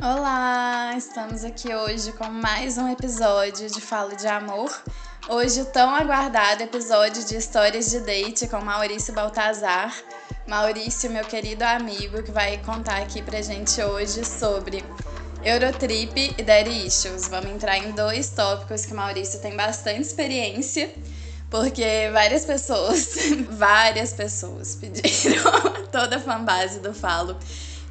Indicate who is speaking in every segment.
Speaker 1: Olá, estamos aqui hoje com mais um episódio de Fala de Amor. Hoje o tão aguardado episódio de histórias de date com Maurício Baltazar. Maurício, meu querido amigo, que vai contar aqui pra gente hoje sobre Eurotrip e Daddy Issues. Vamos entrar em dois tópicos que Maurício tem bastante experiência, porque várias pessoas, várias pessoas pediram, toda a fanbase do Falo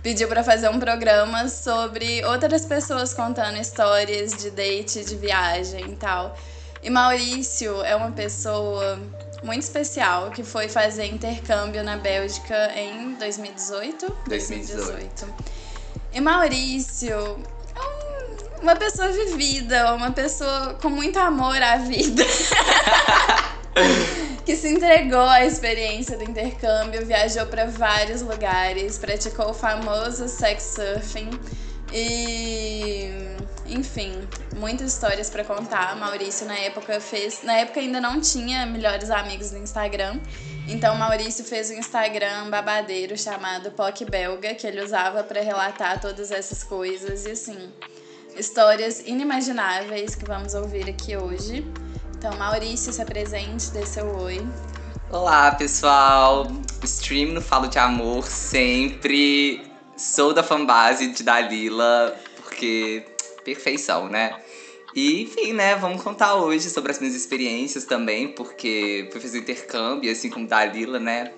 Speaker 1: pediu para fazer um programa sobre outras pessoas contando histórias de date, de viagem e tal. E Maurício é uma pessoa muito especial que foi fazer intercâmbio na Bélgica em 2018.
Speaker 2: 2018.
Speaker 1: E Maurício é uma pessoa vivida, uma pessoa com muito amor à vida. que se entregou à experiência do intercâmbio, viajou para vários lugares, praticou o famoso sex surfing e enfim, muitas histórias para contar. Maurício na época fez, na época ainda não tinha melhores amigos no Instagram. Então Maurício fez um Instagram babadeiro chamado POC Belga, que ele usava para relatar todas essas coisas e assim, histórias inimagináveis que vamos ouvir aqui hoje. Então, Maurício, se apresente, dê seu oi.
Speaker 2: Olá, pessoal. Stream no Falo de Amor sempre. Sou da fanbase de Dalila, porque perfeição, né? E, enfim, né, vamos contar hoje sobre as minhas experiências também, porque fui fazer intercâmbio, assim como Dalila, né?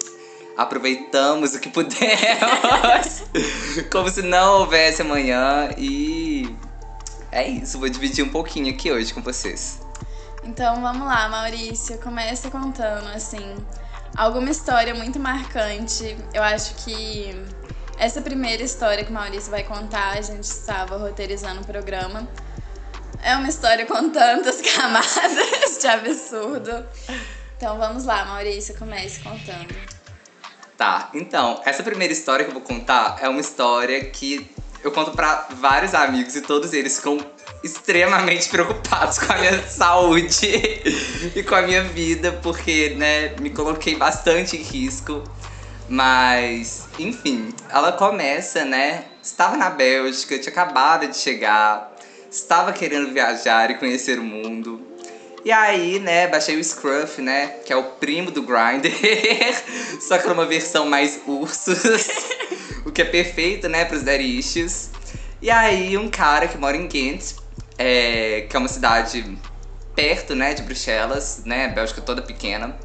Speaker 2: Aproveitamos o que pudemos, como se não houvesse amanhã. E é isso, vou dividir um pouquinho aqui hoje com vocês.
Speaker 1: Então vamos lá, Maurício, começa contando assim alguma história muito marcante. Eu acho que essa primeira história que o Maurício vai contar, a gente estava roteirizando o programa. É uma história com tantas camadas de absurdo. Então vamos lá, Maurício, comece contando.
Speaker 2: Tá, então, essa primeira história que eu vou contar é uma história que eu conto para vários amigos e todos eles ficam extremamente preocupados com a minha saúde e com a minha vida, porque, né, me coloquei bastante em risco. Mas, enfim, ela começa, né? Estava na Bélgica, tinha acabado de chegar, estava querendo viajar e conhecer o mundo. E aí, né, baixei o Scruff, né, que é o primo do Grindr, só que numa versão mais ursos, o que é perfeito, né, pros issues. E aí, um cara que mora em Ghent, é, que é uma cidade perto, né, de Bruxelas, né, Bélgica toda pequena.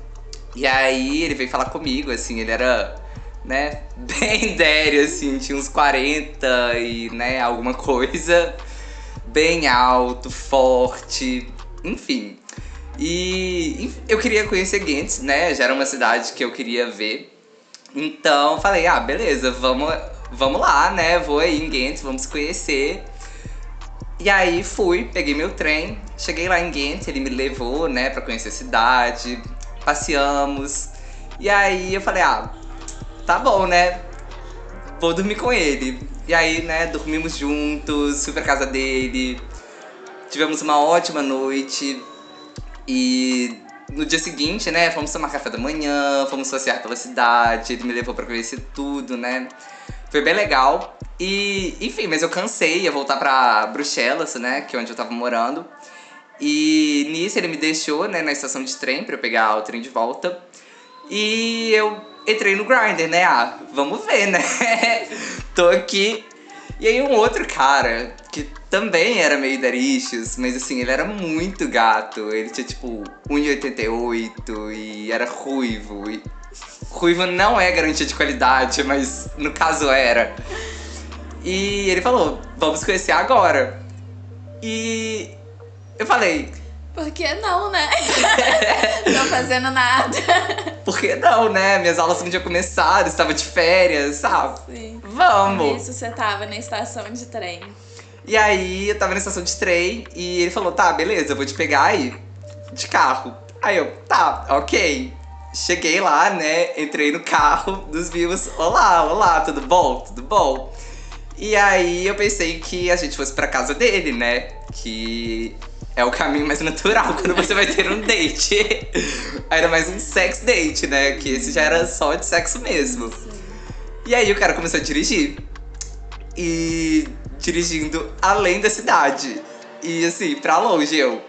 Speaker 2: E aí ele veio falar comigo, assim, ele era, né, bem dério, assim, tinha uns 40 e, né, alguma coisa. Bem alto, forte, enfim. E eu queria conhecer Ghent, né, já era uma cidade que eu queria ver. Então falei, ah, beleza, vamos, vamos lá, né, vou aí em Ghent, vamos conhecer. E aí fui, peguei meu trem, cheguei lá em Ghent, ele me levou, né, pra conhecer a cidade, passeamos. E aí eu falei, ah, tá bom, né? Vou dormir com ele. E aí, né, dormimos juntos, fui pra casa dele. Tivemos uma ótima noite. E no dia seguinte, né, fomos tomar café da manhã, fomos passear pela cidade, ele me levou para conhecer tudo, né? Foi bem legal. E, enfim, mas eu cansei, ia voltar pra Bruxelas, né? Que é onde eu tava morando. E nisso ele me deixou, né, na estação de trem pra eu pegar o trem de volta. E eu entrei no Grindr, né? Ah, vamos ver, né? Tô aqui. E aí um outro cara, que também era meio darichos, mas assim, ele era muito gato. Ele tinha tipo 1,88 e era ruivo. E ruivo não é garantia de qualidade, mas no caso era. E ele falou: vamos conhecer agora. E eu falei.
Speaker 1: Por que não, né? não fazendo nada.
Speaker 2: Por que não, né? Minhas aulas não tinham começado, estava de férias, sabe?
Speaker 1: Sim.
Speaker 2: Vamos!
Speaker 1: Isso você tava na estação de trem.
Speaker 2: E aí eu tava na estação de trem e ele falou: tá, beleza, eu vou te pegar aí de carro. Aí eu, tá, ok. Cheguei lá, né? Entrei no carro dos vivos. Olá, olá, tudo bom? Tudo bom? E aí eu pensei que a gente fosse pra casa dele, né? Que é o caminho mais natural quando você vai ter um date. Era mais um sex date, né? Que esse já era só de sexo mesmo. E aí o cara começou a dirigir. E dirigindo além da cidade. E assim, pra longe eu.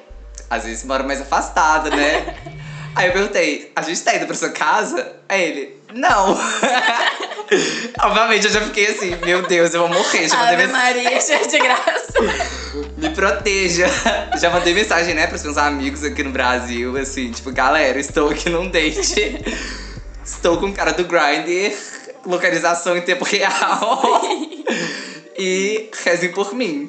Speaker 2: Às vezes moro mais afastada, né? Aí eu perguntei, a gente tá indo pra sua casa? Aí ele, não. Obviamente eu já fiquei assim, meu Deus, eu vou morrer. Já
Speaker 1: mandei Ave Maria, cheia de graça.
Speaker 2: Me proteja. Já mandei mensagem, né, pros meus amigos aqui no Brasil, assim, tipo, galera, estou aqui num date. estou com o cara do Grindr, localização em tempo real. e rezem por mim.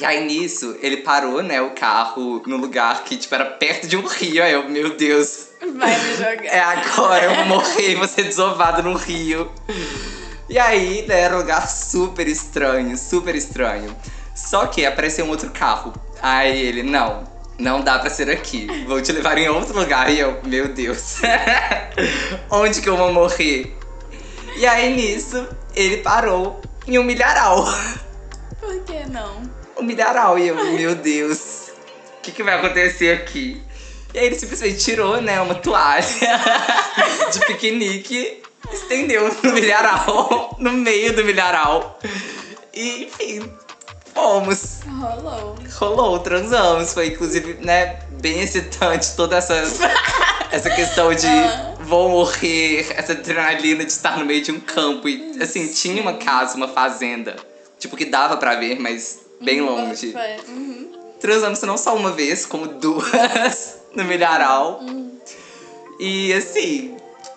Speaker 2: E aí nisso, ele parou, né, o carro no lugar que, tipo, era perto de um rio. Aí eu, meu Deus.
Speaker 1: Vai me jogar.
Speaker 2: É agora, eu vou morrer, vou ser desovado no rio. E aí, né, era um lugar super estranho, super estranho. Só que apareceu um outro carro. Aí ele, não, não dá pra ser aqui. Vou te levar em outro lugar. E eu, meu Deus. Onde que eu vou morrer? E aí nisso, ele parou em um milharal.
Speaker 1: Por que não?
Speaker 2: O milharal. E eu, meu Deus, o que, que vai acontecer aqui? E aí ele simplesmente tirou, né, uma toalha de piquenique, estendeu no milharal, no meio do milharal. E, enfim, fomos.
Speaker 1: Rolou.
Speaker 2: Rolou, transamos. Foi, inclusive, né, bem excitante toda essa, essa questão de vou morrer, essa adrenalina de estar no meio de um campo. E, assim, tinha uma casa, uma fazenda. Tipo, que dava para ver, mas bem uhum, longe.
Speaker 1: Uhum.
Speaker 2: Transamos não só uma vez, como duas no milharal.
Speaker 1: Uhum.
Speaker 2: E assim,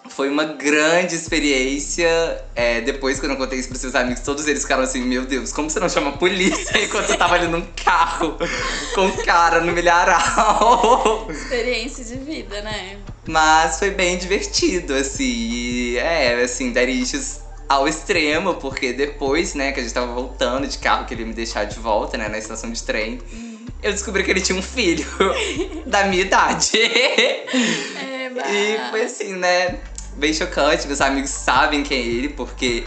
Speaker 2: foi uma grande experiência. É, depois, quando eu contei isso pros seus amigos, todos eles ficaram assim: Meu Deus, como você não chama a polícia enquanto você tava ali num carro com o cara no milharal?
Speaker 1: Experiência de vida, né?
Speaker 2: Mas foi bem divertido, assim. E, é, assim, Darichos ao extremo, porque depois, né, que a gente tava voltando de carro, que ele ia me deixar de volta, né, na estação de trem, eu descobri que ele tinha um filho da minha idade.
Speaker 1: É,
Speaker 2: e foi assim, né, bem chocante. Meus amigos sabem quem é ele, porque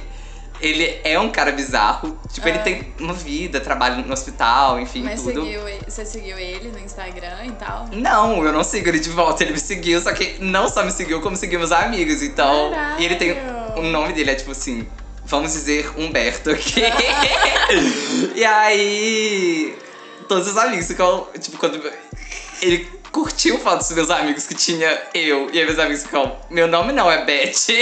Speaker 2: ele é um cara bizarro. Tipo, ele ah. tem uma vida, trabalha no hospital, enfim,
Speaker 1: Mas
Speaker 2: tudo.
Speaker 1: Seguiu, você seguiu ele no Instagram e tal?
Speaker 2: Não, eu não sigo ele de volta. Ele me seguiu, só que não só me seguiu, como seguiu meus amigos. Então.
Speaker 1: Caralho.
Speaker 2: E ele tem. O nome dele é tipo assim. Vamos dizer Humberto aqui. e aí. Todos os amigos ficam. Tipo, quando. Ele curtiu fotos dos meus amigos que tinha eu. E aí meus amigos ficam, meu nome não é Beth.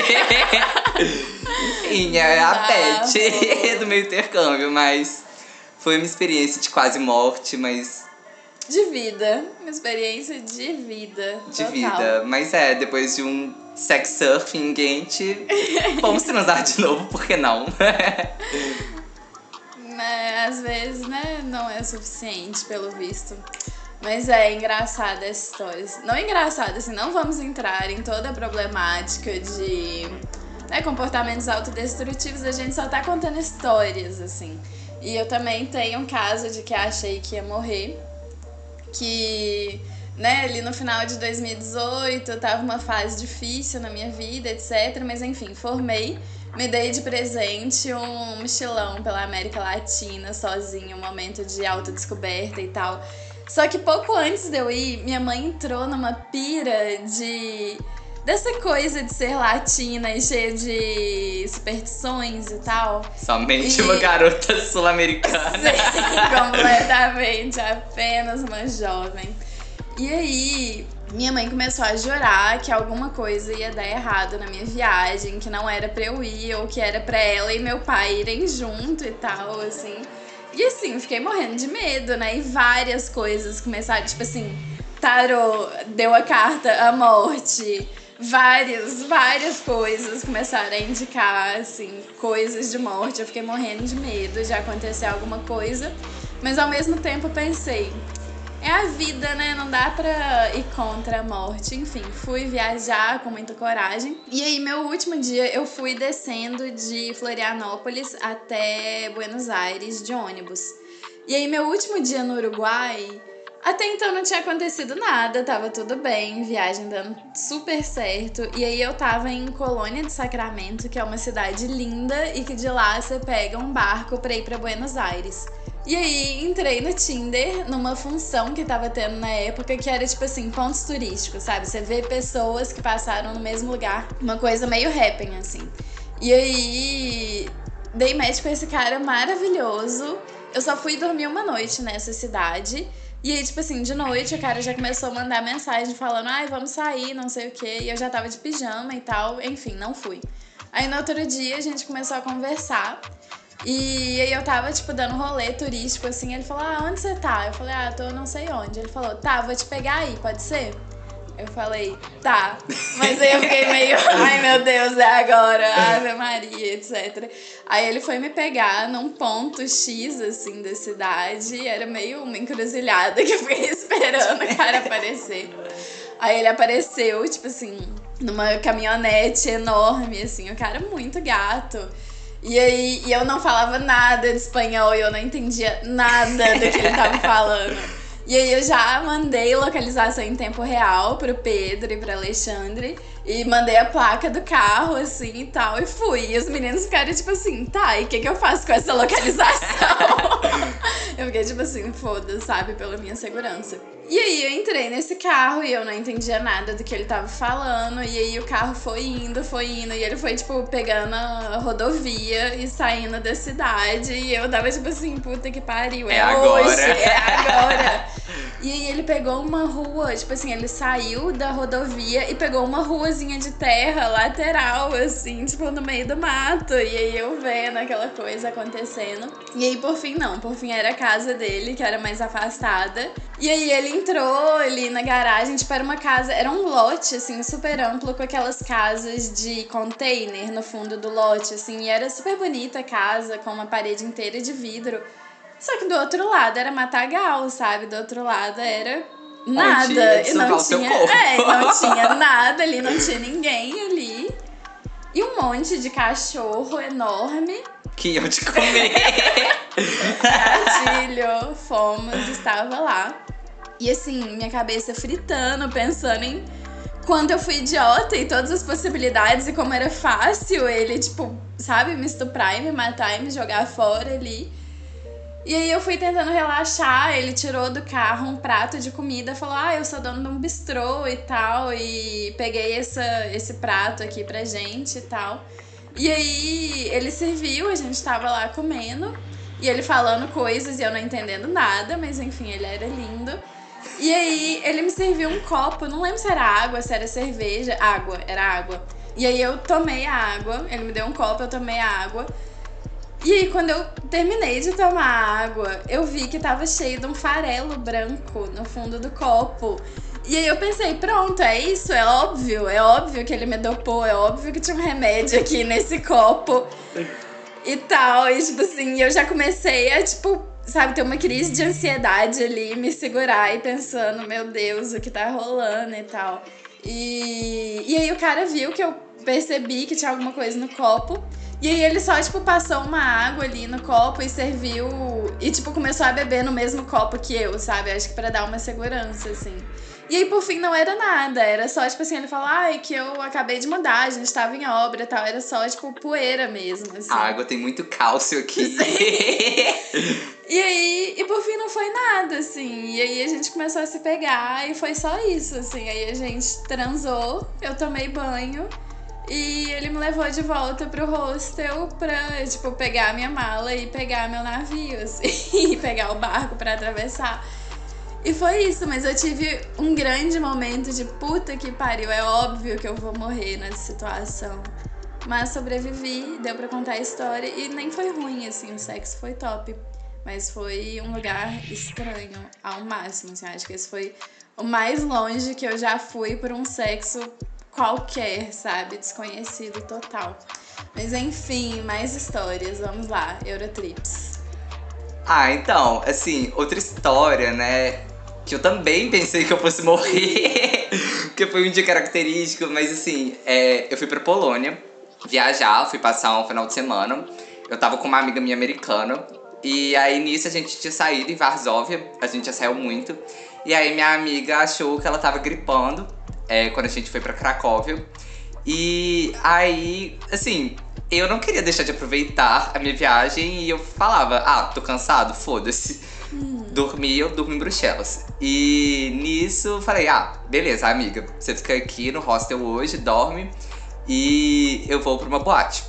Speaker 2: Enfim, é a Beth do meu intercâmbio, mas foi uma experiência de quase morte, mas.
Speaker 1: De vida. Uma experiência de vida.
Speaker 2: De
Speaker 1: total.
Speaker 2: vida. Mas é, depois de um sex surfing quente, vamos transar de novo, por que não?
Speaker 1: Mas às vezes, né, não é suficiente, pelo visto. Mas é engraçada essa história. Não engraçada, assim, não vamos entrar em toda a problemática de né, comportamentos autodestrutivos, a gente só tá contando histórias, assim. E eu também tenho um caso de que achei que ia morrer, que, né, ali no final de 2018 tava uma fase difícil na minha vida, etc. Mas enfim, formei, me dei de presente um mochilão pela América Latina, sozinha, um momento de autodescoberta e tal. Só que pouco antes de eu ir, minha mãe entrou numa pira de. Dessa coisa de ser latina e cheia de superstições e tal.
Speaker 2: Somente e... uma garota sul-americana.
Speaker 1: completamente. Apenas uma jovem. E aí, minha mãe começou a jurar que alguma coisa ia dar errado na minha viagem, que não era pra eu ir, ou que era pra ela e meu pai irem junto e tal, assim. E assim, fiquei morrendo de medo, né? E várias coisas começaram, tipo assim, tarô deu a carta a morte. Várias, várias coisas começaram a indicar, assim, coisas de morte. Eu fiquei morrendo de medo de acontecer alguma coisa. Mas ao mesmo tempo pensei, é a vida, né? Não dá pra ir contra a morte. Enfim, fui viajar com muita coragem. E aí, meu último dia, eu fui descendo de Florianópolis até Buenos Aires de ônibus. E aí, meu último dia no Uruguai, até então não tinha acontecido nada, tava tudo bem, viagem dando super certo. E aí eu tava em Colônia de Sacramento, que é uma cidade linda e que de lá você pega um barco pra ir pra Buenos Aires. E aí entrei no Tinder numa função que tava tendo na época que era tipo assim, pontos turísticos, sabe? Você vê pessoas que passaram no mesmo lugar, uma coisa meio happen assim. E aí, dei match com esse cara maravilhoso. Eu só fui dormir uma noite nessa cidade. E aí, tipo assim, de noite o cara já começou a mandar mensagem falando, ai, vamos sair, não sei o quê. E eu já tava de pijama e tal. Enfim, não fui. Aí no outro dia a gente começou a conversar. E aí eu tava, tipo, dando rolê turístico, assim. Ele falou, ah, onde você tá? Eu falei, ah, tô não sei onde. Ele falou, tá, vou te pegar aí, pode ser? Eu falei, tá. Mas aí eu fiquei meio, ai meu Deus, é agora, Ave Maria, etc. Aí ele foi me pegar num ponto X, assim, da cidade. Era meio uma encruzilhada que eu fiquei esperando o cara aparecer. Aí ele apareceu, tipo assim, numa caminhonete enorme, assim, o cara muito gato. E aí e eu não falava nada de espanhol e eu não entendia nada do que ele tava falando. E aí eu já mandei localização em tempo real pro Pedro e pro Alexandre. E mandei a placa do carro, assim, e tal, e fui. E os meninos ficaram, tipo assim, tá, e o que, que eu faço com essa localização? eu fiquei, tipo assim, foda, sabe, pela minha segurança. E aí eu entrei nesse carro e eu não entendia nada do que ele tava falando. E aí o carro foi indo, foi indo. E ele foi, tipo, pegando a rodovia e saindo da cidade. E eu tava, tipo assim, puta que pariu. É, é hoje, é agora. e aí ele pegou uma rua, tipo assim, ele saiu da rodovia e pegou uma ruazinha de terra lateral, assim, tipo, no meio do mato. E aí eu vendo aquela coisa acontecendo. E aí, por fim, não. Por fim, era a casa dele, que era mais afastada. E aí ele entrou ali na garagem, tipo, era uma casa, era um lote, assim, super amplo, com aquelas casas de container no fundo do lote, assim, e era super bonita a casa, com uma parede inteira de vidro. Só que do outro lado era matagal, sabe? Do outro lado era nada. E não tinha. É, não tinha nada ali, não tinha ninguém ali. E um monte de cachorro enorme.
Speaker 2: Que iam te comer.
Speaker 1: Gatilho, fomos, estava lá. E assim, minha cabeça fritando, pensando em quanto eu fui idiota e todas as possibilidades e como era fácil ele, tipo, sabe, me estuprar e me matar e me jogar fora ali. E aí eu fui tentando relaxar, ele tirou do carro um prato de comida, falou: "Ah, eu sou dono de um bistrô e tal, e peguei essa, esse prato aqui pra gente e tal". E aí ele serviu, a gente tava lá comendo, e ele falando coisas e eu não entendendo nada, mas enfim, ele era lindo. E aí ele me serviu um copo, não lembro se era água, se era cerveja. Água, era água. E aí eu tomei a água, ele me deu um copo, eu tomei a água. E aí, quando eu terminei de tomar água, eu vi que tava cheio de um farelo branco no fundo do copo. E aí eu pensei, pronto, é isso, é óbvio, é óbvio que ele me dopou, é óbvio que tinha um remédio aqui nesse copo e tal. E tipo assim, eu já comecei a, tipo, sabe, ter uma crise de ansiedade ali, me segurar e pensando, meu Deus, o que tá rolando e tal. E, e aí o cara viu que eu percebi que tinha alguma coisa no copo. E aí ele só, tipo, passou uma água ali no copo e serviu. E, tipo, começou a beber no mesmo copo que eu, sabe? Acho que para dar uma segurança, assim. E aí, por fim, não era nada. Era só, tipo assim, ele falou, ai, que eu acabei de mudar, a gente tava em obra e tal. Era só, tipo, poeira mesmo. Assim.
Speaker 2: A água tem muito cálcio aqui.
Speaker 1: e aí, e por fim não foi nada, assim. E aí a gente começou a se pegar e foi só isso, assim. Aí a gente transou, eu tomei banho. E ele me levou de volta pro hostel pra, tipo, pegar minha mala e pegar meu navio, assim, e pegar o barco para atravessar. E foi isso, mas eu tive um grande momento de puta que pariu, é óbvio que eu vou morrer nessa situação. Mas sobrevivi, deu para contar a história e nem foi ruim, assim, o sexo foi top. Mas foi um lugar estranho ao máximo, assim, acho que esse foi o mais longe que eu já fui por um sexo qualquer, sabe? Desconhecido total. Mas enfim, mais histórias, vamos lá, Eurotrips.
Speaker 2: Ah, então, assim, outra história, né? que eu também pensei que eu fosse morrer, porque foi um dia característico, mas assim, é, eu fui pra Polônia viajar, fui passar um final de semana. Eu tava com uma amiga minha americana, e aí nisso a gente tinha saído em Varsóvia, a gente já saiu muito. E aí minha amiga achou que ela tava gripando é, quando a gente foi pra Cracóvia. E aí, assim, eu não queria deixar de aproveitar a minha viagem e eu falava, ah, tô cansado, foda-se. Hum. Dormi, eu durmo em Bruxelas. E nisso falei, ah, beleza, amiga, você fica aqui no hostel hoje, dorme e eu vou pra uma boate.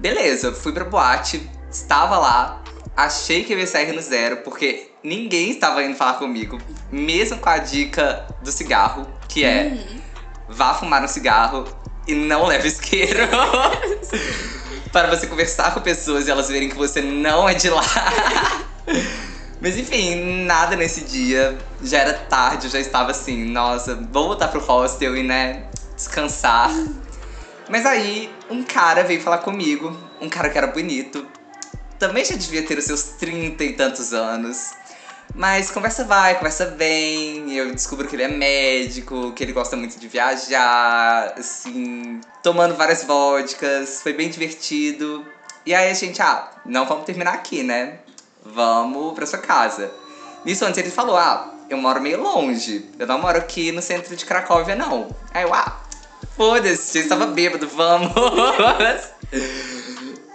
Speaker 2: beleza, fui pra boate, estava lá, achei que eu ia sair no zero, porque ninguém estava indo falar comigo, mesmo com a dica do cigarro, que é
Speaker 1: Uhum.
Speaker 2: vá fumar um cigarro e não leve isqueiro. para você conversar com pessoas e elas verem que você não é de lá. Mas enfim, nada nesse dia. Já era tarde, eu já estava assim, nossa, vou voltar pro hostel e, né, descansar. Mas aí, um cara veio falar comigo, um cara que era bonito. Também já devia ter os seus trinta e tantos anos. Mas conversa vai, conversa vem. Eu descubro que ele é médico, que ele gosta muito de viajar, assim, tomando várias vodkas. Foi bem divertido. E aí gente, ah, não vamos terminar aqui, né? Vamos pra sua casa. Nisso antes ele falou, ah, eu moro meio longe. Eu não moro aqui no centro de Cracóvia, não. Aí eu, ah, foda-se, já estava bêbado, vamos.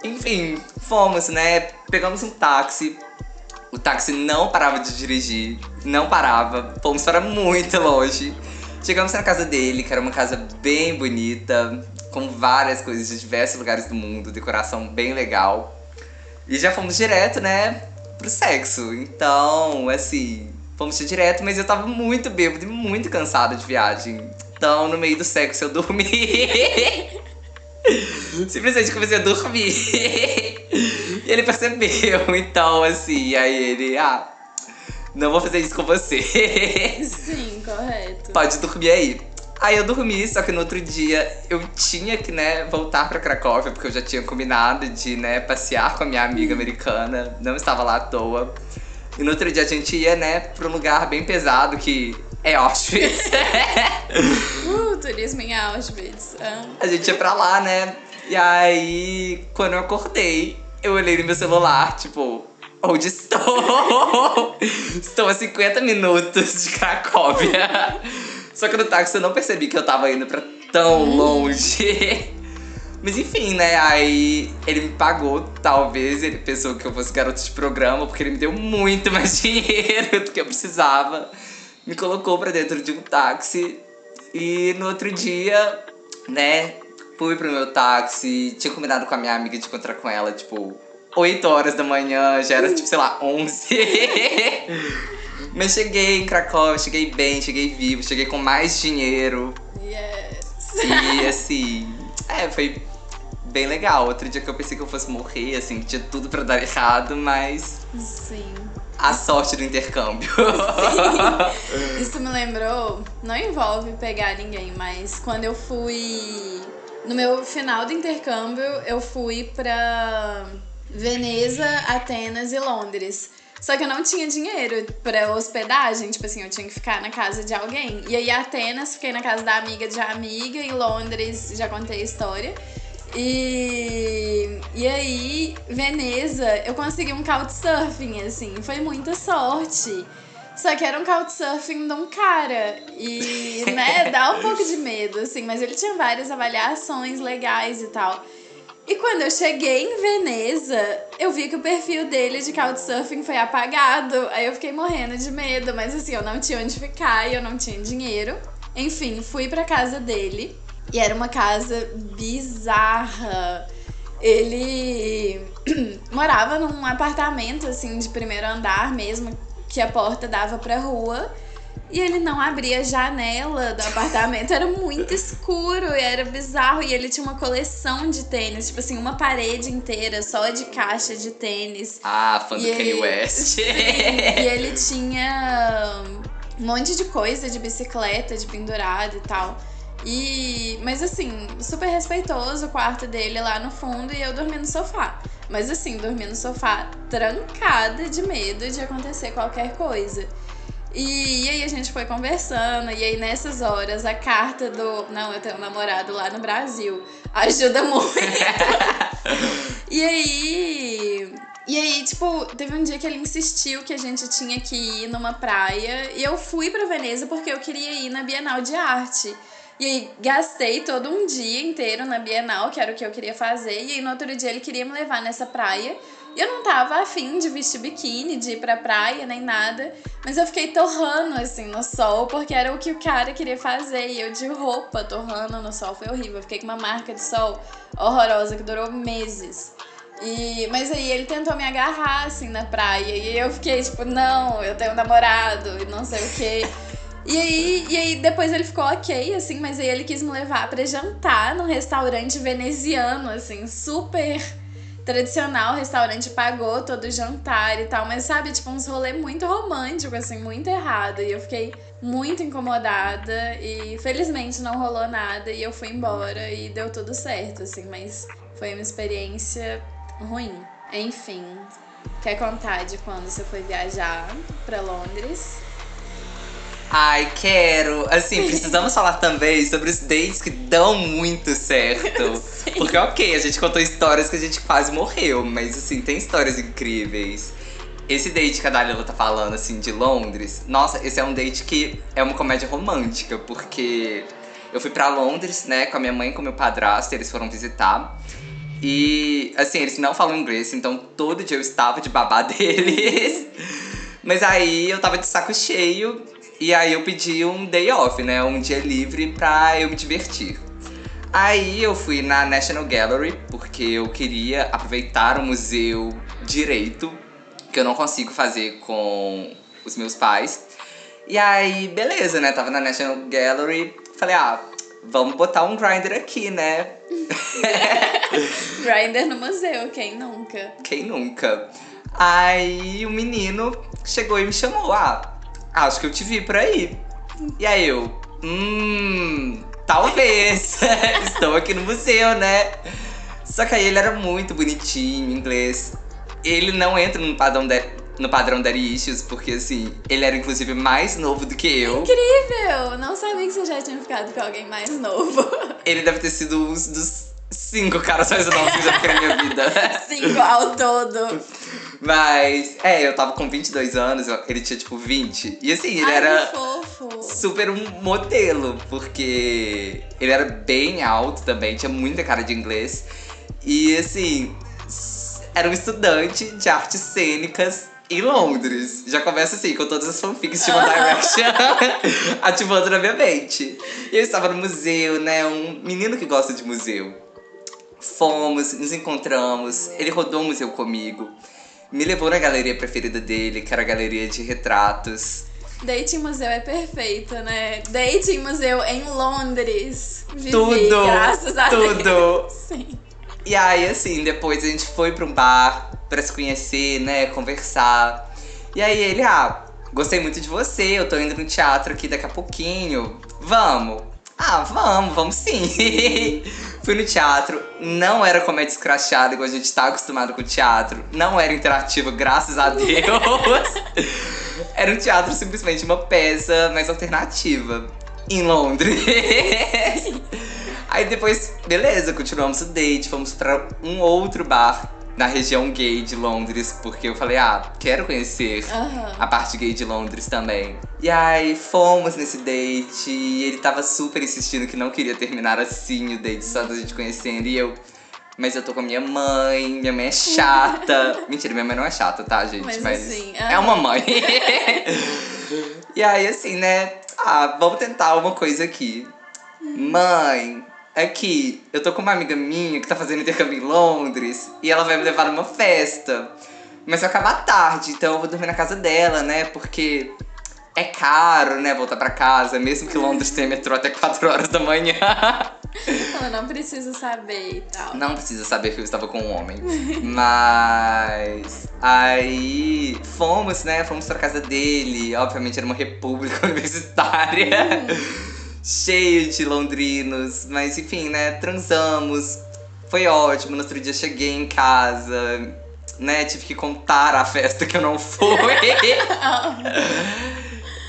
Speaker 2: Enfim, fomos, né? Pegamos um táxi. O táxi não parava de dirigir, não parava. Fomos para muito longe. Chegamos na casa dele, que era uma casa bem bonita, com várias coisas de diversos lugares do mundo, decoração bem legal. E já fomos direto, né, pro sexo. Então, assim, fomos direto, mas eu tava muito bêbado e muito cansado de viagem. Então, no meio do sexo, eu dormi. Simplesmente comecei a dormir. E ele percebeu, então, assim, aí ele, ah, não vou fazer isso com você.
Speaker 1: Sim, correto.
Speaker 2: Pode dormir aí. Aí eu dormi, só que no outro dia eu tinha que, né, voltar pra Cracóvia, porque eu já tinha combinado de, né, passear com a minha amiga americana, não estava lá à toa. E no outro dia a gente ia, né, pra um lugar bem pesado que é Auschwitz.
Speaker 1: Uh, turismo em Auschwitz. Ah.
Speaker 2: a gente ia pra lá, né? E aí, quando eu acordei, eu olhei no meu celular, tipo, onde estou? estou a 50 minutos de Cracóvia. Só que no táxi eu não percebi que eu tava indo pra tão longe. Mas enfim, né? Aí ele me pagou, talvez. Ele pensou que eu fosse garoto de programa, porque ele me deu muito mais dinheiro do que eu precisava. Me colocou pra dentro de um táxi. E no outro dia, né? Fui pro meu táxi. Tinha combinado com a minha amiga de encontrar com ela, tipo, 8 horas da manhã. Já era, tipo, sei lá, 11. Mas cheguei em Cracóvia, cheguei bem, cheguei vivo, cheguei com mais dinheiro.
Speaker 1: Yes.
Speaker 2: E assim, é, foi bem legal. Outro dia que eu pensei que eu fosse morrer, assim, que tinha tudo pra dar errado, mas
Speaker 1: Sim.
Speaker 2: a sorte do intercâmbio.
Speaker 1: Isso me lembrou, não envolve pegar ninguém, mas quando eu fui. No meu final do intercâmbio, eu fui pra Veneza, Atenas e Londres. Só que eu não tinha dinheiro pra hospedagem, tipo assim, eu tinha que ficar na casa de alguém. E aí, Atenas, fiquei na casa da amiga de amiga, em Londres, já contei a história. E, e aí, Veneza, eu consegui um couchsurfing, assim, foi muita sorte. Só que era um couchsurfing de um cara. E, né, dá um pouco de medo, assim, mas ele tinha várias avaliações legais e tal. E quando eu cheguei em Veneza, eu vi que o perfil dele de couchsurfing foi apagado. Aí eu fiquei morrendo de medo, mas assim, eu não tinha onde ficar e eu não tinha dinheiro. Enfim, fui pra casa dele e era uma casa bizarra. Ele morava num apartamento assim de primeiro andar mesmo, que a porta dava pra rua. E ele não abria a janela do apartamento, era muito escuro e era bizarro. E ele tinha uma coleção de tênis, tipo assim, uma parede inteira só de caixa de tênis.
Speaker 2: ah, fã do
Speaker 1: E
Speaker 2: Kanye
Speaker 1: ele-
Speaker 2: West.
Speaker 1: Sim, e ele tinha um monte de coisa de bicicleta, de pendurado e tal. E, mas assim, super respeitoso o quarto dele lá no fundo e eu dormi no sofá. Mas assim, dormi no sofá trancada de medo de acontecer qualquer coisa. E, e aí a gente foi conversando, e aí nessas horas a carta do. Não, eu tenho um namorado lá no Brasil. Ajuda muito. e aí. E aí, tipo, teve um dia que ele insistiu que a gente tinha que ir numa praia. E eu fui pra Veneza porque eu queria ir na Bienal de Arte. E aí gastei todo um dia inteiro na Bienal, que era o que eu queria fazer. E aí no outro dia ele queria me levar nessa praia. E eu não tava afim de vestir biquíni, de ir pra praia, nem nada. Mas eu fiquei torrando, assim, no sol, porque era o que o cara queria fazer. E eu de roupa torrando no sol, foi horrível. Eu fiquei com uma marca de sol horrorosa que durou meses. E, mas aí ele tentou me agarrar, assim, na praia. E eu fiquei tipo, não, eu tenho um namorado e não sei o quê. E aí, e aí depois ele ficou ok, assim, mas aí ele quis me levar para jantar num restaurante veneziano, assim, super tradicional, o restaurante pagou todo o jantar e tal, mas sabe, tipo, uns rolê muito romântico, assim, muito errado. E eu fiquei muito incomodada e felizmente não rolou nada e eu fui embora e deu tudo certo, assim, mas foi uma experiência ruim. Enfim, quer contar de quando você foi viajar para Londres?
Speaker 2: Ai, quero. Assim, precisamos falar também sobre os dates que dão muito certo. Porque, ok, a gente contou histórias que a gente quase morreu, mas, assim, tem histórias incríveis. Esse date que a Dalila tá falando, assim, de Londres, nossa, esse é um date que é uma comédia romântica, porque eu fui para Londres, né, com a minha mãe e com meu padrasto, eles foram visitar. E, assim, eles não falam inglês, então todo dia eu estava de babá deles. Mas aí eu tava de saco cheio e aí eu pedi um day off, né? Um dia livre pra eu me divertir. Aí eu fui na National Gallery, porque eu queria aproveitar o museu direito, que eu não consigo fazer com os meus pais. E aí, beleza, né? Tava na National Gallery, falei, ah, vamos botar um grinder aqui, né?
Speaker 1: grinder no museu, quem nunca?
Speaker 2: Quem nunca? Aí o menino chegou e me chamou, ah, acho que eu te vi por aí. E aí eu, hum, talvez. Estou aqui no museu, né? Só que aí ele era muito bonitinho, inglês. Ele não entra no padrão de, no padrão Daddy Issues, porque assim, ele era inclusive mais novo do que eu.
Speaker 1: Incrível! Não sabia que você já tinha ficado com alguém mais novo.
Speaker 2: Ele deve ter sido um dos cinco caras mais novos que eu já fiquei na minha vida.
Speaker 1: cinco ao todo.
Speaker 2: Mas, é, eu tava com 22 anos, ele tinha tipo 20. E assim, ele
Speaker 1: Ai,
Speaker 2: era super um modelo, porque ele era bem alto também, tinha muita cara de inglês. E assim, era um estudante de artes cênicas em Londres. Já começa assim, com todas as fanfics de One Direction ativando na minha mente. E eu estava no museu, né? Um menino que gosta de museu. Fomos, nos encontramos, ele rodou o museu comigo me levou na galeria preferida dele, que era a galeria de retratos.
Speaker 1: Dating museu é perfeito, né? Dating museu em Londres. Vivi,
Speaker 2: tudo!
Speaker 1: Graças a
Speaker 2: tudo!
Speaker 1: Deus. Sim.
Speaker 2: E aí, assim, depois a gente foi pra um bar pra se conhecer, né? Conversar. E aí ele, ah, gostei muito de você, eu tô indo no teatro aqui daqui a pouquinho. Vamos! Ah, vamos, vamos sim. Fui no teatro, não era comédia escrachada igual a gente tá acostumado com o teatro. Não era interativo, graças a Deus. era um teatro simplesmente uma peça mais alternativa. Em Londres. Aí depois, beleza, continuamos o date, fomos para um outro bar na região gay de Londres, porque eu falei, ah, quero conhecer
Speaker 1: Aham.
Speaker 2: a parte gay de Londres também. E aí fomos nesse date e ele tava super insistindo que não queria terminar assim o date só da gente conhecendo. E eu, mas eu tô com a minha mãe, minha mãe é chata. Mentira, minha mãe não é chata, tá, gente?
Speaker 1: Mas
Speaker 2: Mas,
Speaker 1: assim,
Speaker 2: é
Speaker 1: ah.
Speaker 2: uma mãe. e aí, assim, né? Ah, vamos tentar uma coisa aqui. Mãe, aqui, eu tô com uma amiga minha que tá fazendo intercâmbio em Londres e ela vai me levar numa festa. Mas vai acabar tarde, então eu vou dormir na casa dela, né? Porque é caro, né, voltar pra casa, mesmo que Londres tenha metrô até 4 horas da manhã.
Speaker 1: Eu não preciso saber e tal.
Speaker 2: Não precisa saber que eu estava com um homem. Mas. Aí. Fomos, né? Fomos pra casa dele. Obviamente era uma república universitária. Cheio de londrinos. Mas enfim, né? Transamos. Foi ótimo. No outro dia cheguei em casa. Né? Tive que contar a festa que eu não fui.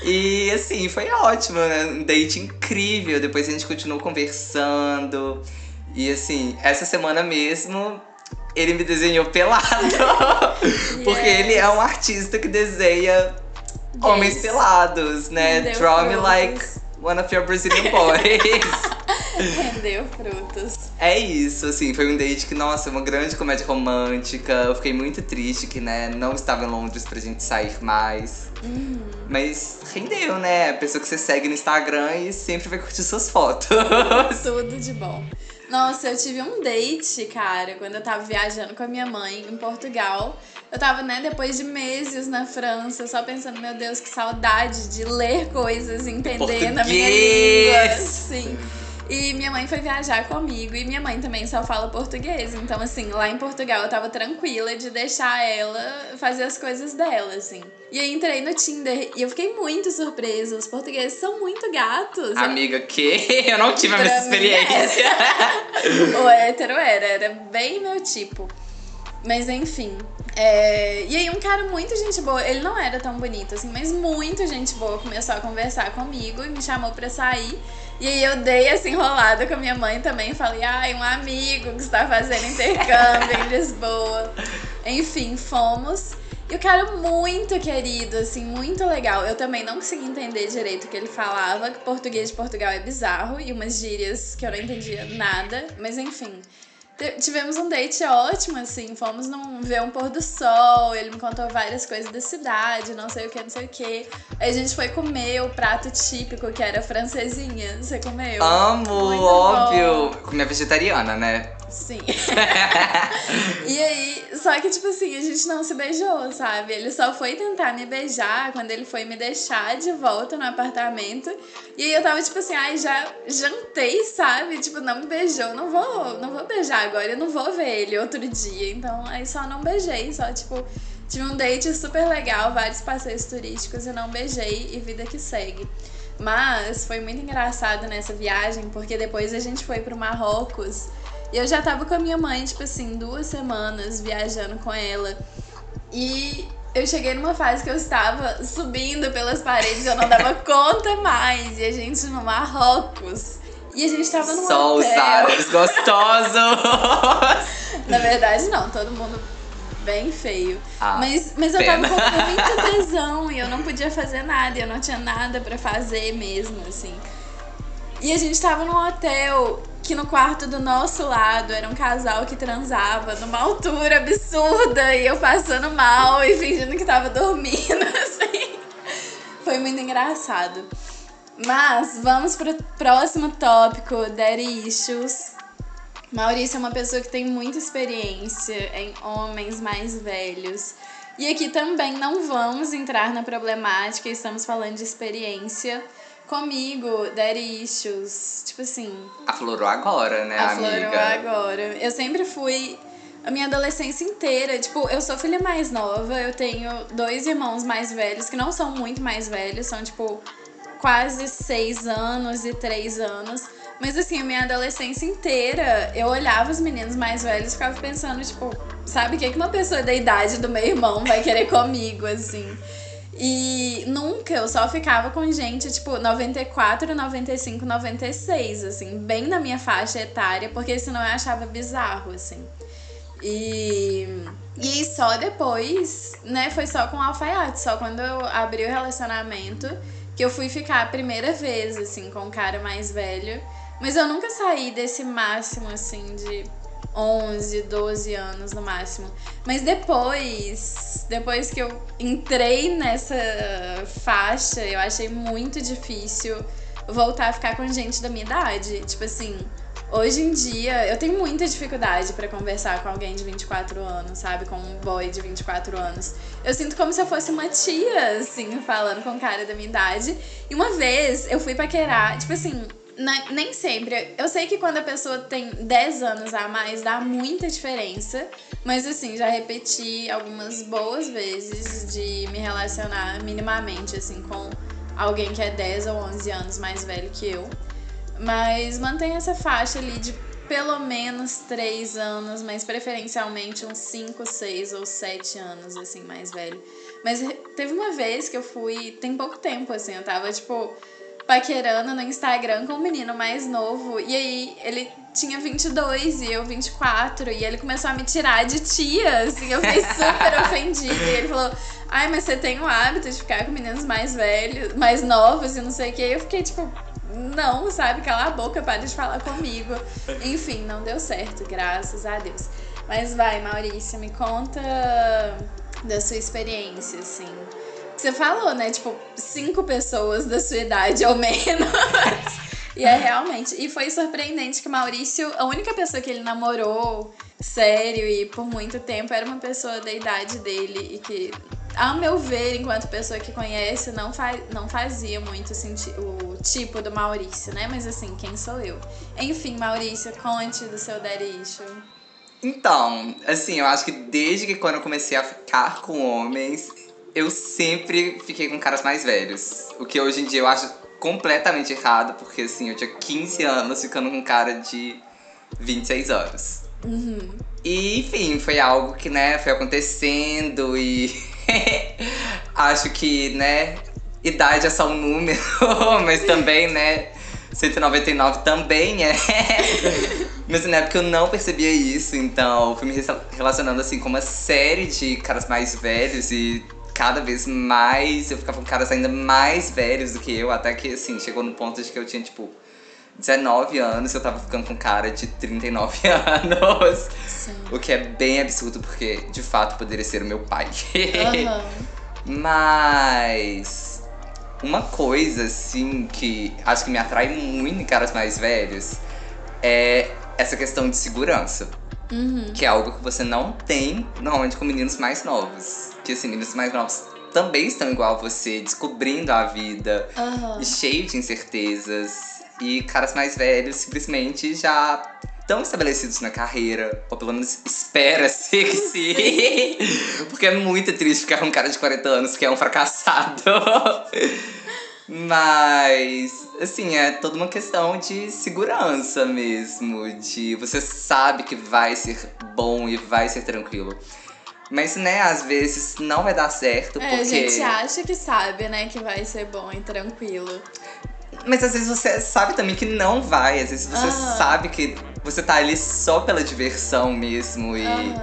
Speaker 2: E assim, foi ótimo, né? Um date incrível. Depois a gente continuou conversando. E assim, essa semana mesmo, ele me desenhou pelado. Porque
Speaker 1: Yes.
Speaker 2: ele é um artista que desenha homens
Speaker 1: Gays.
Speaker 2: pelados, né? Draw me like one of your Brazilian boys.
Speaker 1: Rendeu frutos.
Speaker 2: É isso, assim, foi um date que, nossa, uma grande comédia romântica. Eu fiquei muito triste que, né, não estava em Londres pra gente sair mais.
Speaker 1: Uhum.
Speaker 2: Mas rendeu, né? A pessoa que você segue no Instagram e sempre vai curtir suas fotos.
Speaker 1: Tudo de bom. Nossa, eu tive um date, cara, quando eu tava viajando com a minha mãe em Portugal. Eu tava, né, depois de meses na França, só pensando, meu Deus, que saudade de ler coisas, entender na minha língua. Sim. E minha mãe foi viajar comigo e minha mãe também só fala português. Então, assim, lá em Portugal eu tava tranquila de deixar ela fazer as coisas dela, assim. E aí entrei no Tinder e eu fiquei muito surpresa. Os portugueses são muito gatos.
Speaker 2: Amiga, que? Eu não tive a mesma experiência.
Speaker 1: o hétero era, era bem meu tipo. Mas enfim. É... E aí um cara muito gente boa, ele não era tão bonito assim, mas muito gente boa começou a conversar comigo e me chamou pra sair. E aí eu dei essa enrolada com a minha mãe também. Falei, ai, um amigo que está fazendo intercâmbio em Lisboa. Enfim, fomos. E o cara muito querido, assim, muito legal. Eu também não consegui entender direito o que ele falava, que português de Portugal é bizarro e umas gírias que eu não entendia nada. Mas enfim, Tivemos um date ótimo, assim. Fomos num, ver um pôr do sol. Ele me contou várias coisas da cidade, não sei o que, não sei o que. Aí a gente foi comer o prato típico, que era francesinha. Você comeu?
Speaker 2: Amo, óbvio. Comer vegetariana, né?
Speaker 1: Sim. e aí, só que, tipo assim, a gente não se beijou, sabe? Ele só foi tentar me beijar quando ele foi me deixar de volta no apartamento. E aí eu tava, tipo assim, ai, já jantei, sabe? Tipo, não me beijou, não vou, não vou beijar agora, eu não vou ver ele outro dia. Então, aí só não beijei, só, tipo, tive um date super legal, vários passeios turísticos e não beijei e vida que segue. Mas foi muito engraçado nessa viagem, porque depois a gente foi pro Marrocos e eu já tava com a minha mãe, tipo assim, duas semanas viajando com ela. E eu cheguei numa fase que eu estava subindo pelas paredes, eu não dava conta mais. E a gente no Marrocos. E a gente tava num
Speaker 2: Só
Speaker 1: hotel.
Speaker 2: os árabes gostosos!
Speaker 1: Na verdade, não, todo mundo bem feio.
Speaker 2: Ah,
Speaker 1: mas, mas eu tava com muito tesão e eu não podia fazer nada, eu não tinha nada para fazer mesmo, assim. E a gente tava num hotel que no quarto do nosso lado era um casal que transava numa altura absurda e eu passando mal e fingindo que tava dormindo, assim. Foi muito engraçado. Mas vamos pro próximo tópico, Daddy Issues. Maurício é uma pessoa que tem muita experiência em homens mais velhos. E aqui também não vamos entrar na problemática, estamos falando de experiência comigo, daddy issues, tipo assim.
Speaker 2: Aflorou agora, né,
Speaker 1: aflorou
Speaker 2: amiga?
Speaker 1: Aflorou agora. Eu sempre fui a minha adolescência inteira. Tipo, eu sou filha mais nova, eu tenho dois irmãos mais velhos, que não são muito mais velhos, são tipo quase seis anos e três anos. Mas assim, a minha adolescência inteira, eu olhava os meninos mais velhos e ficava pensando, tipo, sabe o que, que uma pessoa da idade do meu irmão vai querer comigo, assim? E nunca, eu só ficava com gente, tipo, 94, 95, 96, assim, bem na minha faixa etária, porque senão eu achava bizarro, assim. E, e só depois, né, foi só com alfaiate, só quando eu abri o relacionamento que eu fui ficar a primeira vez, assim, com um cara mais velho. Mas eu nunca saí desse máximo, assim, de 11, 12 anos no máximo. Mas depois, depois que eu entrei nessa faixa, eu achei muito difícil voltar a ficar com gente da minha idade. Tipo assim, hoje em dia eu tenho muita dificuldade para conversar com alguém de 24 anos, sabe? Com um boy de 24 anos. Eu sinto como se eu fosse uma tia, assim, falando com um cara da minha idade. E uma vez eu fui paquerar, tipo assim, nem sempre. Eu sei que quando a pessoa tem 10 anos a mais dá muita diferença, mas assim, já repeti algumas boas vezes de me relacionar minimamente assim com alguém que é 10 ou 11 anos mais velho que eu. Mas mantém essa faixa ali de pelo menos 3 anos, mas preferencialmente uns 5, 6 ou 7 anos assim mais velho. Mas teve uma vez que eu fui, tem pouco tempo assim, eu tava tipo paquerando no Instagram com um menino mais novo. E aí ele tinha 22 e eu 24. E ele começou a me tirar de tia, assim. Eu fiquei super ofendida. E ele falou: Ai, mas você tem o hábito de ficar com meninos mais velhos, mais novos e não sei o que. E eu fiquei tipo, não, sabe? Cala a boca, para de falar comigo. Enfim, não deu certo, graças a Deus. Mas vai, Maurício, me conta da sua experiência, assim. Você falou, né? Tipo, cinco pessoas da sua idade ou menos. e é realmente. E foi surpreendente que o Maurício, a única pessoa que ele namorou sério e por muito tempo era uma pessoa da idade dele e que ao meu ver, enquanto pessoa que conhece, não, fa não fazia muito o tipo do Maurício, né? Mas assim, quem sou eu? Enfim, Maurício, conte do seu dericho.
Speaker 2: Então, assim, eu acho que desde que quando eu comecei a ficar com homens, eu sempre fiquei com caras mais velhos. O que hoje em dia eu acho completamente errado, porque assim, eu tinha 15 anos ficando com cara de 26 anos.
Speaker 1: Uhum.
Speaker 2: E, enfim, foi algo que, né, foi acontecendo e acho que, né, idade é só um número, mas também, né, 199 também é. mas na época eu não percebia isso, então fui me relacionando assim com uma série de caras mais velhos e cada vez mais eu ficava com caras ainda mais velhos do que eu, até que assim, chegou no ponto de que eu tinha tipo 19 anos, eu tava ficando com cara de 39 anos.
Speaker 1: Sim.
Speaker 2: O que é bem absurdo, porque de fato poderia ser o meu pai.
Speaker 1: Uhum.
Speaker 2: Mas. Uma coisa, assim, que acho que me atrai muito em caras mais velhos é essa questão de segurança.
Speaker 1: Uhum.
Speaker 2: Que é algo que você não tem normalmente com meninos mais novos. Que assim, meninos mais novos também estão igual a você, descobrindo a vida
Speaker 1: uhum.
Speaker 2: cheio de incertezas e caras mais velhos simplesmente já estão estabelecidos na carreira, ou pelo menos espera-se que sim. Porque é muito triste ficar com um cara de 40 anos que é um fracassado. Mas, assim, é toda uma questão de segurança mesmo. De você sabe que vai ser bom e vai ser tranquilo. Mas, né, às vezes não vai dar certo.
Speaker 1: É,
Speaker 2: porque...
Speaker 1: a gente acha que sabe, né, que vai ser bom e tranquilo.
Speaker 2: Mas às vezes você sabe também que não vai. Às vezes você
Speaker 1: Aham.
Speaker 2: sabe que você tá ali só pela diversão mesmo e
Speaker 1: Aham.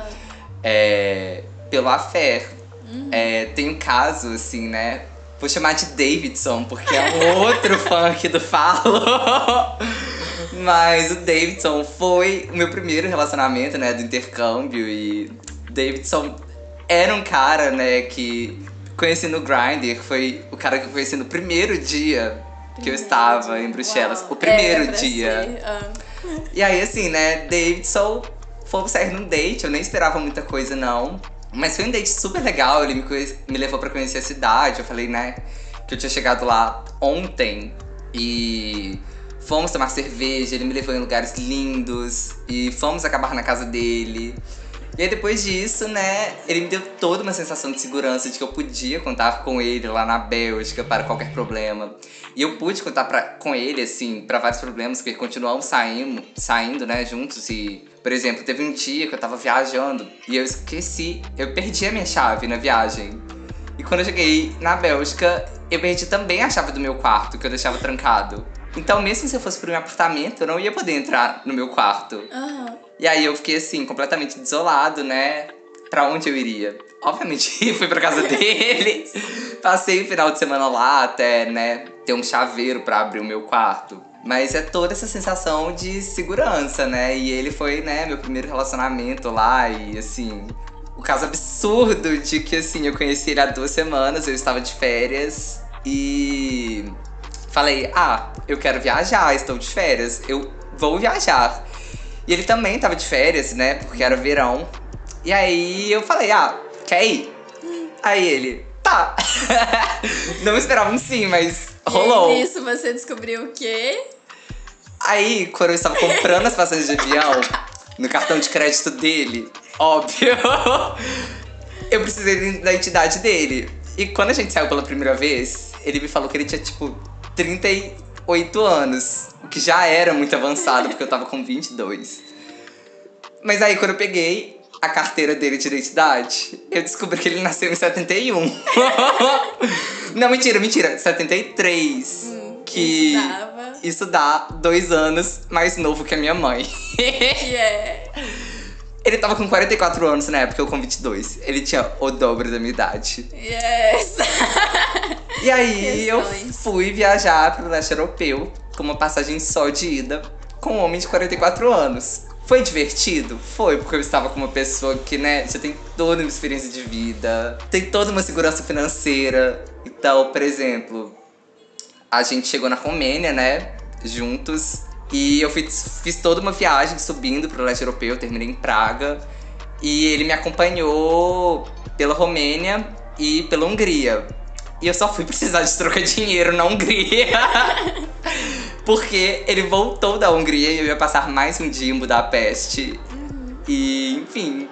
Speaker 2: é, pelo afé.
Speaker 1: Uhum.
Speaker 2: É, tem um caso, assim, né? Vou chamar de Davidson, porque é um outro funk do Falo. Mas o Davidson foi o meu primeiro relacionamento, né? Do intercâmbio. E Davidson era um cara, né? Que conheci no Grindr. Foi o cara que eu conheci no primeiro dia que eu
Speaker 1: Primeiro
Speaker 2: estava
Speaker 1: dia.
Speaker 2: em Bruxelas.
Speaker 1: Uau.
Speaker 2: O primeiro
Speaker 1: pra
Speaker 2: dia.
Speaker 1: ah.
Speaker 2: E aí, assim, né, Davidson, fomos sair num date, eu nem esperava muita coisa, não. Mas foi um date super legal, ele me, conhe- me levou pra conhecer a cidade. Eu falei, né, que eu tinha chegado lá ontem e fomos tomar cerveja, ele me levou em lugares lindos e fomos acabar na casa dele. E aí depois disso, né, ele me deu toda uma sensação de segurança de que eu podia contar com ele lá na Bélgica para qualquer problema. E eu pude contar pra, com ele, assim, para vários problemas, porque continuamos saindo, saindo, né, juntos. E, por exemplo, teve um dia que eu tava viajando e eu esqueci, eu perdi a minha chave na viagem. E quando eu cheguei na Bélgica, eu perdi também a chave do meu quarto, que eu deixava trancado. Então, mesmo se eu fosse pro meu apartamento, eu não ia poder entrar no meu quarto.
Speaker 1: Aham.
Speaker 2: E aí eu fiquei assim, completamente desolado, né? Pra onde eu iria? Obviamente, fui pra casa dele. Passei o final de semana lá até, né, ter um chaveiro pra abrir o meu quarto. Mas é toda essa sensação de segurança, né? E ele foi, né, meu primeiro relacionamento lá e assim, o caso absurdo de que assim, eu conheci ele há duas semanas, eu estava de férias e falei, ah, eu quero viajar, estou de férias, eu vou viajar. E ele também tava de férias, né? Porque era verão. E aí eu falei, ah, quer ir? Aí ele, tá. Não esperava um sim, mas rolou.
Speaker 1: E nisso você descobriu o quê?
Speaker 2: Aí, quando eu estava comprando as passagens de avião, no cartão de crédito dele, óbvio, eu precisei da identidade dele. E quando a gente saiu pela primeira vez, ele me falou que ele tinha, tipo, 38 anos. O que já era muito avançado, porque eu tava com 22. Mas aí, quando eu peguei a carteira dele de identidade, eu descobri que ele nasceu em 71. Não, mentira, mentira. 73. que
Speaker 1: Isso dava.
Speaker 2: isso dá dois anos mais novo que a minha mãe.
Speaker 1: Que é.
Speaker 2: Ele tava com 44 anos na época, eu com 22. Ele tinha o dobro da minha idade.
Speaker 1: Yes!
Speaker 2: E aí eu fui viajar pro leste europeu com uma passagem só de ida com um homem de 44 anos. Foi divertido? Foi, porque eu estava com uma pessoa que, né, já tem toda uma experiência de vida, tem toda uma segurança financeira. Então, por exemplo, a gente chegou na Romênia, né, juntos, e eu fiz, fiz toda uma viagem subindo para o leste europeu, terminei em Praga, e ele me acompanhou pela Romênia e pela Hungria. E eu só fui precisar de trocar dinheiro na Hungria. Porque ele voltou da Hungria e eu ia passar mais um dia em Budapeste. Uhum. E, enfim,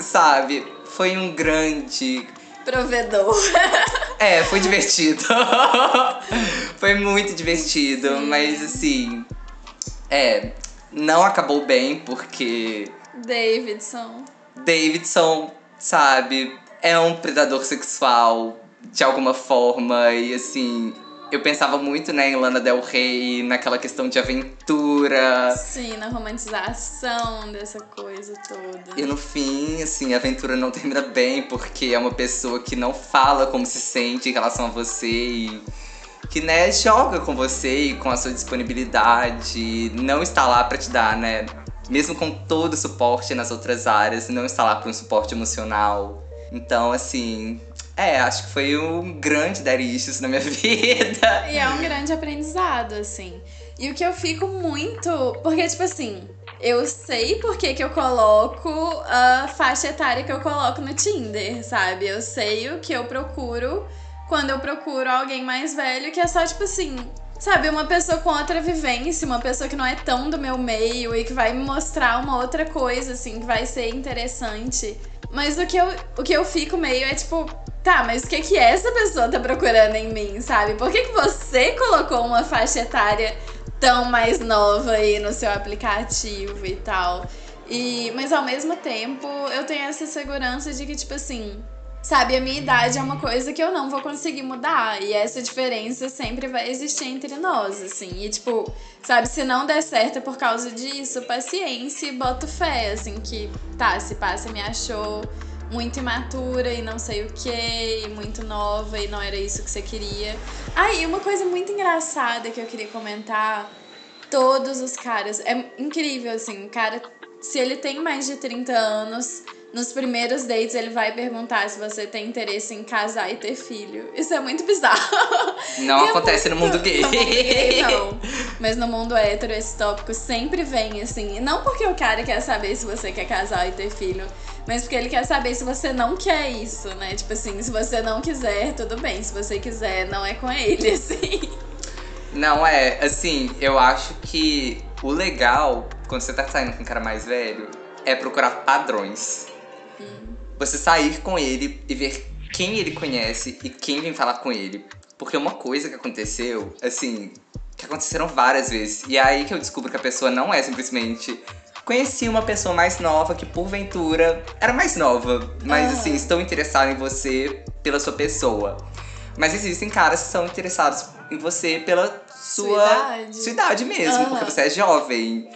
Speaker 2: sabe, foi um grande.
Speaker 1: Provedor.
Speaker 2: É, foi divertido. foi muito divertido, Sim. mas assim. É, não acabou bem porque.
Speaker 1: Davidson.
Speaker 2: Davidson, sabe, é um predador sexual de alguma forma e assim, eu pensava muito, né, em Lana Del Rey, naquela questão de aventura.
Speaker 1: Sim, na romantização dessa coisa toda.
Speaker 2: E no fim, assim, a aventura não termina bem, porque é uma pessoa que não fala como se sente em relação a você e que, né, joga com você e com a sua disponibilidade, não está lá para te dar, né, mesmo com todo o suporte nas outras áreas, não está lá para um suporte emocional. Então, assim, é, acho que foi um grande daddy issues na minha vida.
Speaker 1: E é um grande aprendizado, assim. E o que eu fico muito. Porque, tipo assim, eu sei por que, que eu coloco a faixa etária que eu coloco no Tinder, sabe? Eu sei o que eu procuro quando eu procuro alguém mais velho, que é só, tipo assim, sabe, uma pessoa com outra vivência, uma pessoa que não é tão do meu meio e que vai me mostrar uma outra coisa, assim, que vai ser interessante. Mas o que eu, o que eu fico meio é tipo, tá, mas o que que essa pessoa tá procurando em mim, sabe? Por que, que você colocou uma faixa etária tão mais nova aí no seu aplicativo e tal? E, mas ao mesmo tempo, eu tenho essa segurança de que, tipo assim, sabe, a minha idade é uma coisa que eu não vou conseguir mudar. E essa diferença sempre vai existir entre nós, assim. E, tipo, sabe, se não der certo é por causa disso, paciência e boto fé, assim, que tá, se passa me achou muito imatura e não sei o que, muito nova e não era isso que você queria. Ah, uma coisa muito engraçada que eu queria comentar: todos os caras. É incrível, assim, o cara, se ele tem mais de 30 anos nos primeiros dates ele vai perguntar se você tem interesse em casar e ter filho. Isso é muito bizarro.
Speaker 2: Não acontece muito... no mundo gay.
Speaker 1: No mundo gay, não. Mas no mundo hétero esse tópico sempre vem assim. Não porque o cara quer saber se você quer casar e ter filho, mas porque ele quer saber se você não quer isso, né? Tipo assim, se você não quiser, tudo bem. Se você quiser, não é com ele, assim.
Speaker 2: Não é, assim, eu acho que o legal, quando você tá saindo com um cara mais velho, é procurar padrões você sair com ele e ver quem ele conhece e quem vem falar com ele. Porque uma coisa que aconteceu, assim, que aconteceram várias vezes. E é aí que eu descubro que a pessoa não é simplesmente. Conheci uma pessoa mais nova que, porventura, era mais nova, mas assim, estou interessado em você pela sua pessoa. Mas existem caras que são interessados em você pela sua, sua idade, sua idade mesmo, porque você é jovem.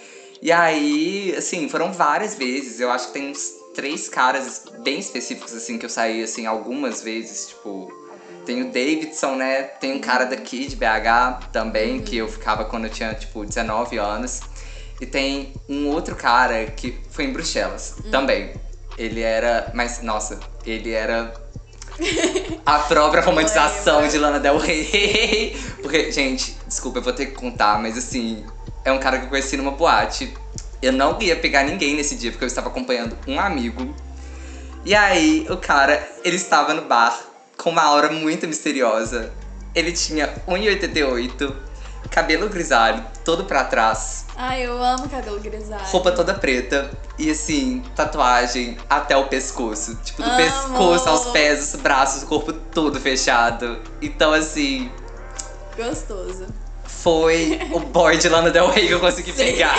Speaker 2: E aí, assim, foram várias vezes. Eu acho que tem uns três caras bem específicos, assim, que eu saí, assim, algumas vezes, tipo... Tem o Davidson, né? Tem um cara daqui de BH também, que eu ficava quando eu tinha, tipo, 19 anos. E tem um outro cara que foi em Bruxelas hum. também. Ele era. Mas, nossa, ele era a própria romantização de Lana Del Rey. Porque, gente, desculpa, eu vou ter que contar, mas assim, é um cara que eu conheci numa boate eu não ia pegar ninguém nesse dia, porque eu estava acompanhando um amigo. E aí, o cara, ele estava no bar com uma aura muito misteriosa. Ele tinha 1,88, cabelo grisalho, todo pra trás.
Speaker 1: Ai, eu amo cabelo grisalho.
Speaker 2: Roupa toda preta. E assim, tatuagem até o pescoço. Tipo, do amo. pescoço aos pés, os braços, o corpo todo fechado. Então, assim.
Speaker 1: Gostoso
Speaker 2: foi o boy de Lana Del Rey que eu consegui Sim. pegar.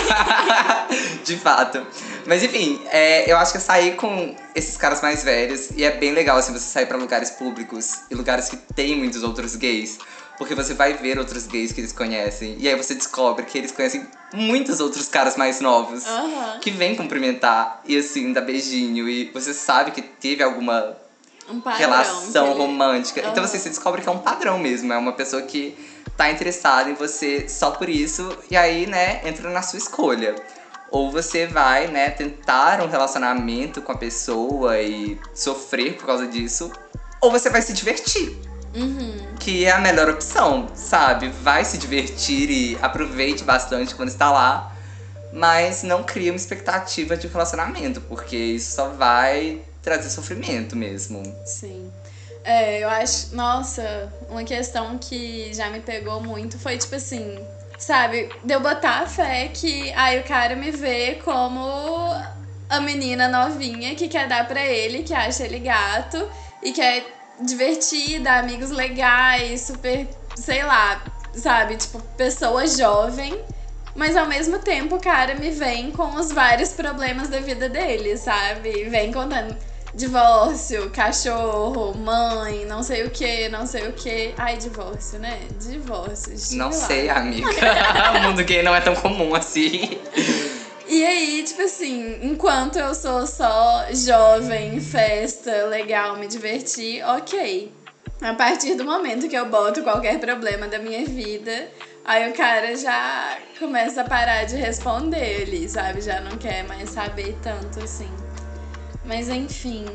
Speaker 2: de fato. Mas enfim, é, eu acho que eu saí com esses caras mais velhos e é bem legal assim você sair para lugares públicos e lugares que tem muitos outros gays. Porque você vai ver outros gays que eles conhecem. E aí você descobre que eles conhecem muitos outros caras mais novos.
Speaker 1: Uhum.
Speaker 2: Que vêm cumprimentar e assim, dar beijinho. E você sabe que teve alguma
Speaker 1: um
Speaker 2: relação romântica. Uhum. Então assim, você descobre que é um padrão mesmo. É uma pessoa que tá interessado em você só por isso, e aí, né, entra na sua escolha. Ou você vai, né, tentar um relacionamento com a pessoa e sofrer por causa disso, ou você vai se divertir.
Speaker 1: Uhum.
Speaker 2: Que é a melhor opção, sabe? Vai se divertir e aproveite bastante quando está lá, mas não crie uma expectativa de um relacionamento, porque isso só vai trazer sofrimento mesmo.
Speaker 1: Sim. É, eu acho, nossa, uma questão que já me pegou muito foi tipo assim, sabe, de eu botar a fé que aí o cara me vê como a menina novinha que quer dar pra ele, que acha ele gato e quer divertida, amigos legais, super, sei lá, sabe, tipo, pessoa jovem. Mas ao mesmo tempo o cara me vem com os vários problemas da vida dele, sabe? Vem contando divórcio, cachorro, mãe, não sei o que, não sei o que. Ai, divórcio, né? Divórcio.
Speaker 2: Não
Speaker 1: lá.
Speaker 2: sei, amiga. o mundo gay não é tão comum assim.
Speaker 1: E aí, tipo assim, enquanto eu sou só jovem, festa, legal, me divertir, ok. A partir do momento que eu boto qualquer problema da minha vida, aí o cara já começa a parar de responder ali, sabe? Já não quer mais saber tanto assim. Mas enfim.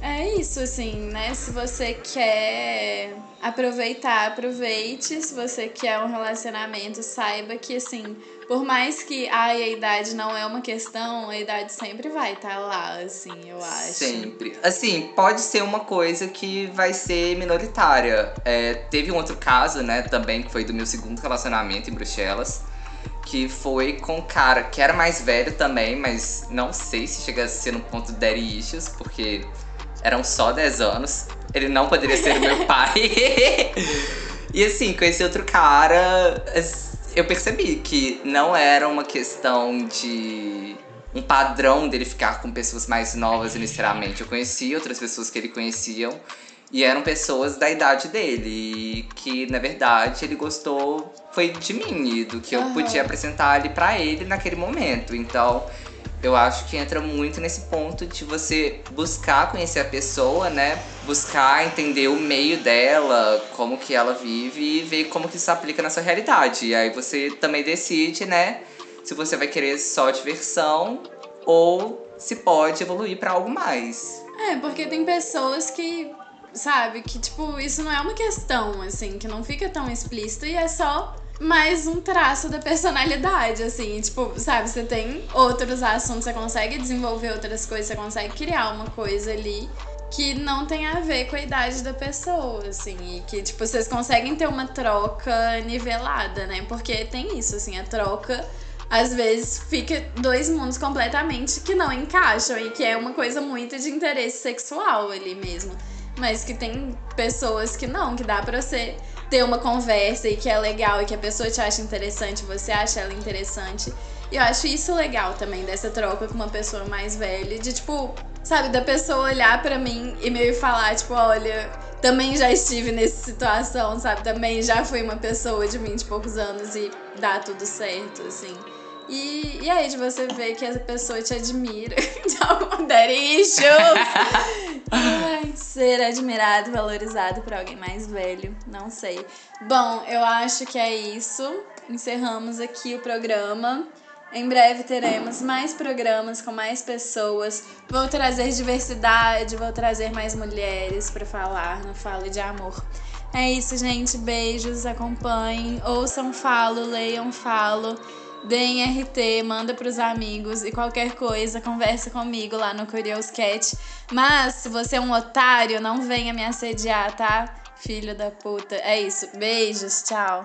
Speaker 1: É isso, assim, né? Se você quer aproveitar, aproveite. Se você quer um relacionamento, saiba que, assim, por mais que ai, a idade não é uma questão, a idade sempre vai estar tá lá, assim, eu acho.
Speaker 2: Sempre. Assim, pode ser uma coisa que vai ser minoritária. É, teve um outro caso, né, também, que foi do meu segundo relacionamento em Bruxelas que foi com um cara que era mais velho também, mas não sei se chega a ser no ponto de daddy issues, porque eram só 10 anos. Ele não poderia ser meu pai. e assim, com esse outro cara, eu percebi que não era uma questão de um padrão dele ficar com pessoas mais novas inicialmente. Eu conhecia outras pessoas que ele conheciam e eram pessoas da idade dele, que na verdade ele gostou foi de mim e do que eu podia apresentar ali para ele naquele momento. Então, eu acho que entra muito nesse ponto de você buscar conhecer a pessoa, né? Buscar entender o meio dela, como que ela vive e ver como que isso aplica na sua realidade. E aí você também decide, né? Se você vai querer só diversão ou se pode evoluir para algo mais.
Speaker 1: É, porque tem pessoas que sabe? Que, tipo, isso não é uma questão, assim, que não fica tão explícito e é só mais um traço da personalidade, assim. Tipo, sabe, você tem outros assuntos, você consegue desenvolver outras coisas, você consegue criar uma coisa ali que não tem a ver com a idade da pessoa, assim, e que, tipo, vocês conseguem ter uma troca nivelada, né? Porque tem isso, assim, a troca às vezes fica dois mundos completamente que não encaixam e que é uma coisa muito de interesse sexual ali mesmo. Mas que tem pessoas que não, que dá pra você ter uma conversa e que é legal e que a pessoa te acha interessante, você acha ela interessante. E eu acho isso legal também, dessa troca com uma pessoa mais velha, de tipo, sabe, da pessoa olhar para mim e meio falar, tipo, olha, também já estive nessa situação, sabe? Também já fui uma pessoa de 20 e poucos anos e dá tudo certo, assim. E, e aí, de você ver que essa pessoa te admira de algum Ai, ser admirado, valorizado por alguém mais velho, não sei. Bom, eu acho que é isso. Encerramos aqui o programa. Em breve teremos mais programas com mais pessoas. Vou trazer diversidade, vou trazer mais mulheres para falar no Falo de Amor. É isso, gente. Beijos, acompanhem, ouçam Falo, leiam Falo deem RT, manda pros amigos e qualquer coisa, conversa comigo lá no Curious Cat. Mas se você é um otário, não venha me assediar, tá? Filho da puta. É isso. Beijos, tchau.